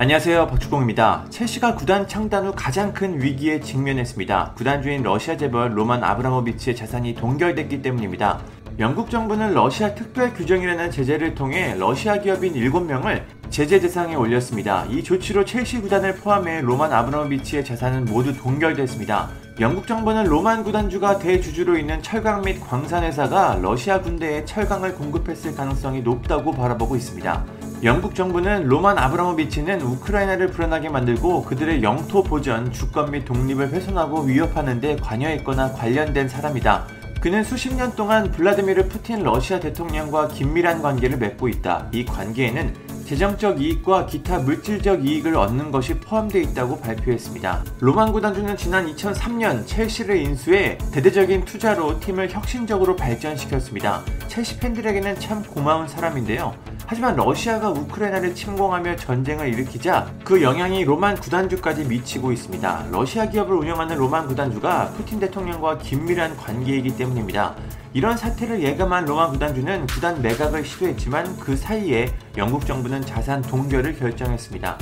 안녕하세요. 박주공입니다. 첼시가 구단 창단 후 가장 큰 위기에 직면했습니다. 구단 주인 러시아 재벌 로만 아브라모비치의 자산이 동결됐기 때문입니다. 영국 정부는 러시아 특별 규정이라는 제재를 통해 러시아 기업인 7명을 제재 대상에 올렸습니다. 이 조치로 첼시 구단을 포함해 로만 아브라모비치의 자산은 모두 동결됐습니다. 영국 정부는 로만 구단주가 대주주로 있는 철강 및 광산회사가 러시아 군대에 철강을 공급했을 가능성이 높다고 바라보고 있습니다. 영국 정부는 로만 아브라모비치는 우크라이나를 불안하게 만들고 그들의 영토 보전, 주권 및 독립을 훼손하고 위협하는 데 관여했거나 관련된 사람이다. 그는 수십 년 동안 블라디미르 푸틴 러시아 대통령과 긴밀한 관계를 맺고 있다. 이 관계에는 재정적 이익과 기타 물질적 이익을 얻는 것이 포함되어 있다고 발표했습니다. 로만 구단주는 지난 2003년 첼시를 인수해 대대적인 투자로 팀을 혁신적으로 발전시켰습니다. 첼시 팬들에게는 참 고마운 사람인데요. 하지만 러시아가 우크라이나를 침공하며 전쟁을 일으키자 그 영향이 로만 구단주까지 미치고 있습니다. 러시아 기업을 운영하는 로만 구단주가 푸틴 대통령과 긴밀한 관계이기 때문입니다. 이런 사태를 예감한 로만 구단주는 구단 매각을 시도했지만 그 사이에 영국 정부는 자산 동결을 결정했습니다.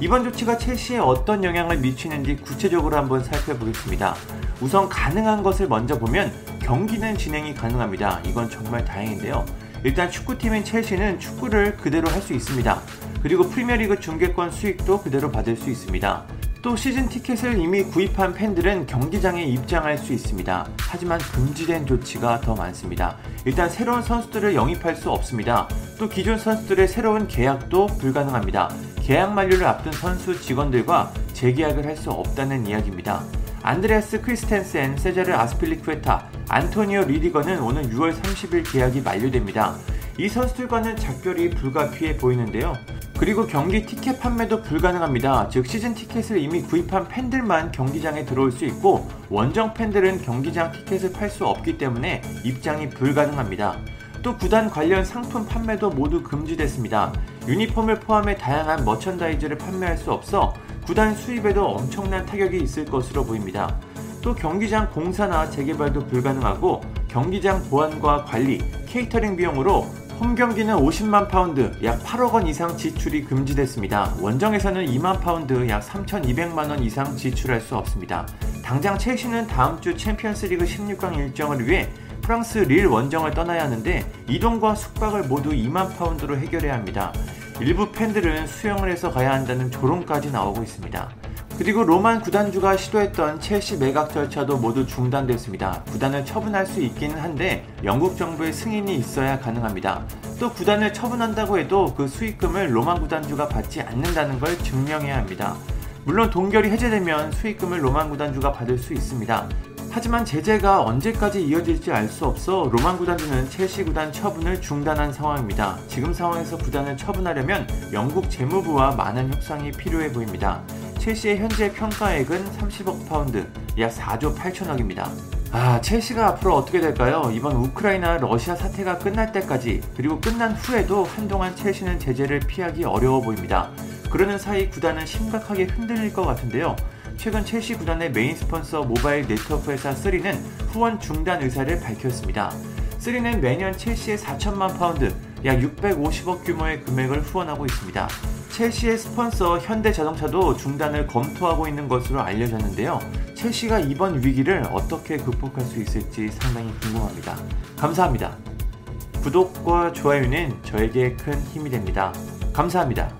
이번 조치가 첼시에 어떤 영향을 미치는지 구체적으로 한번 살펴보겠습니다. 우선 가능한 것을 먼저 보면 경기는 진행이 가능합니다. 이건 정말 다행인데요. 일단 축구팀인 첼시는 축구를 그대로 할 수 있습니다. 그리고 프리미어리그 중계권 수익도 그대로 받을 수 있습니다. 또 시즌 티켓을 이미 구입한 팬들은 경기장에 입장할 수 있습니다. 하지만 금지된 조치가 더 많습니다. 일단 새로운 선수들을 영입할 수 없습니다. 또 기존 선수들의 새로운 계약도 불가능합니다. 계약 만료를 앞둔 선수 직원들과 재계약을 할 수 없다는 이야기입니다. 안드레아스 크리스텐센, 세자르 아스필리쿠에타, 안토니오 리디거는 오는 6월 30일 계약이 만료됩니다. 이 선수들과는 작별이 불가피해 보이는데요. 그리고 경기 티켓 판매도 불가능합니다. 즉 시즌 티켓을 이미 구입한 팬들만 경기장에 들어올 수 있고 원정 팬들은 경기장 티켓을 팔 수 없기 때문에 입장이 불가능합니다. 또 구단 관련 상품 판매도 모두 금지됐습니다. 유니폼을 포함해 다양한 머천다이즈를 판매할 수 없어 구단 수입에도 엄청난 타격이 있을 것으로 보입니다. 또 경기장 공사나 재개발도 불가능하고 경기장 보안과 관리, 케이터링 비용으로 홈 경기는 50만 파운드, 약 8억 원 이상 지출이 금지됐습니다. 원정에서는 2만 파운드, 약 3,200만 원 이상 지출할 수 없습니다. 당장 첼시는 다음 주 챔피언스리그 16강 일정을 위해 프랑스 릴 원정을 떠나야 하는데 이동과 숙박을 모두 2만 파운드로 해결해야 합니다. 일부 팬들은 수영을 해서 가야 한다는 조롱까지 나오고 있습니다. 그리고 로만 구단주가 시도했던 첼시 매각 절차도 모두 중단됐습니다. 구단을 처분할 수 있기는 한데 영국 정부의 승인이 있어야 가능합니다. 또 구단을 처분한다고 해도 그 수익금을 로만 구단주가 받지 않는다는 걸 증명해야 합니다. 물론 동결이 해제되면 수익금을 로만 구단주가 받을 수 있습니다. 하지만 제재가 언제까지 이어질지 알 수 없어 로만 구단주는 첼시 구단 처분을 중단한 상황입니다. 지금 상황에서 구단을 처분하려면 영국 재무부와 많은 협상이 필요해 보입니다. 첼시의 현재 평가액은 30억 파운드, 약 4조 8천억입니다. 아, 첼시가 앞으로 어떻게 될까요? 이번 우크라이나 러시아 사태가 끝날 때까지 그리고 끝난 후에도 한동안 첼시는 제재를 피하기 어려워 보입니다. 그러는 사이 구단은 심각하게 흔들릴 것 같은데요. 최근 첼시 구단의 메인 스폰서 모바일 네트워크 회사 3는 후원 중단 의사를 밝혔습니다. 3는 매년 첼시에 4천만 파운드, 약 650억 규모의 금액을 후원하고 있습니다. 첼시의 스폰서 현대자동차도 중단을 검토하고 있는 것으로 알려졌는데요. 첼시가 이번 위기를 어떻게 극복할 수 있을지 상당히 궁금합니다. 감사합니다. 구독과 좋아요는 저에게 큰 힘이 됩니다. 감사합니다.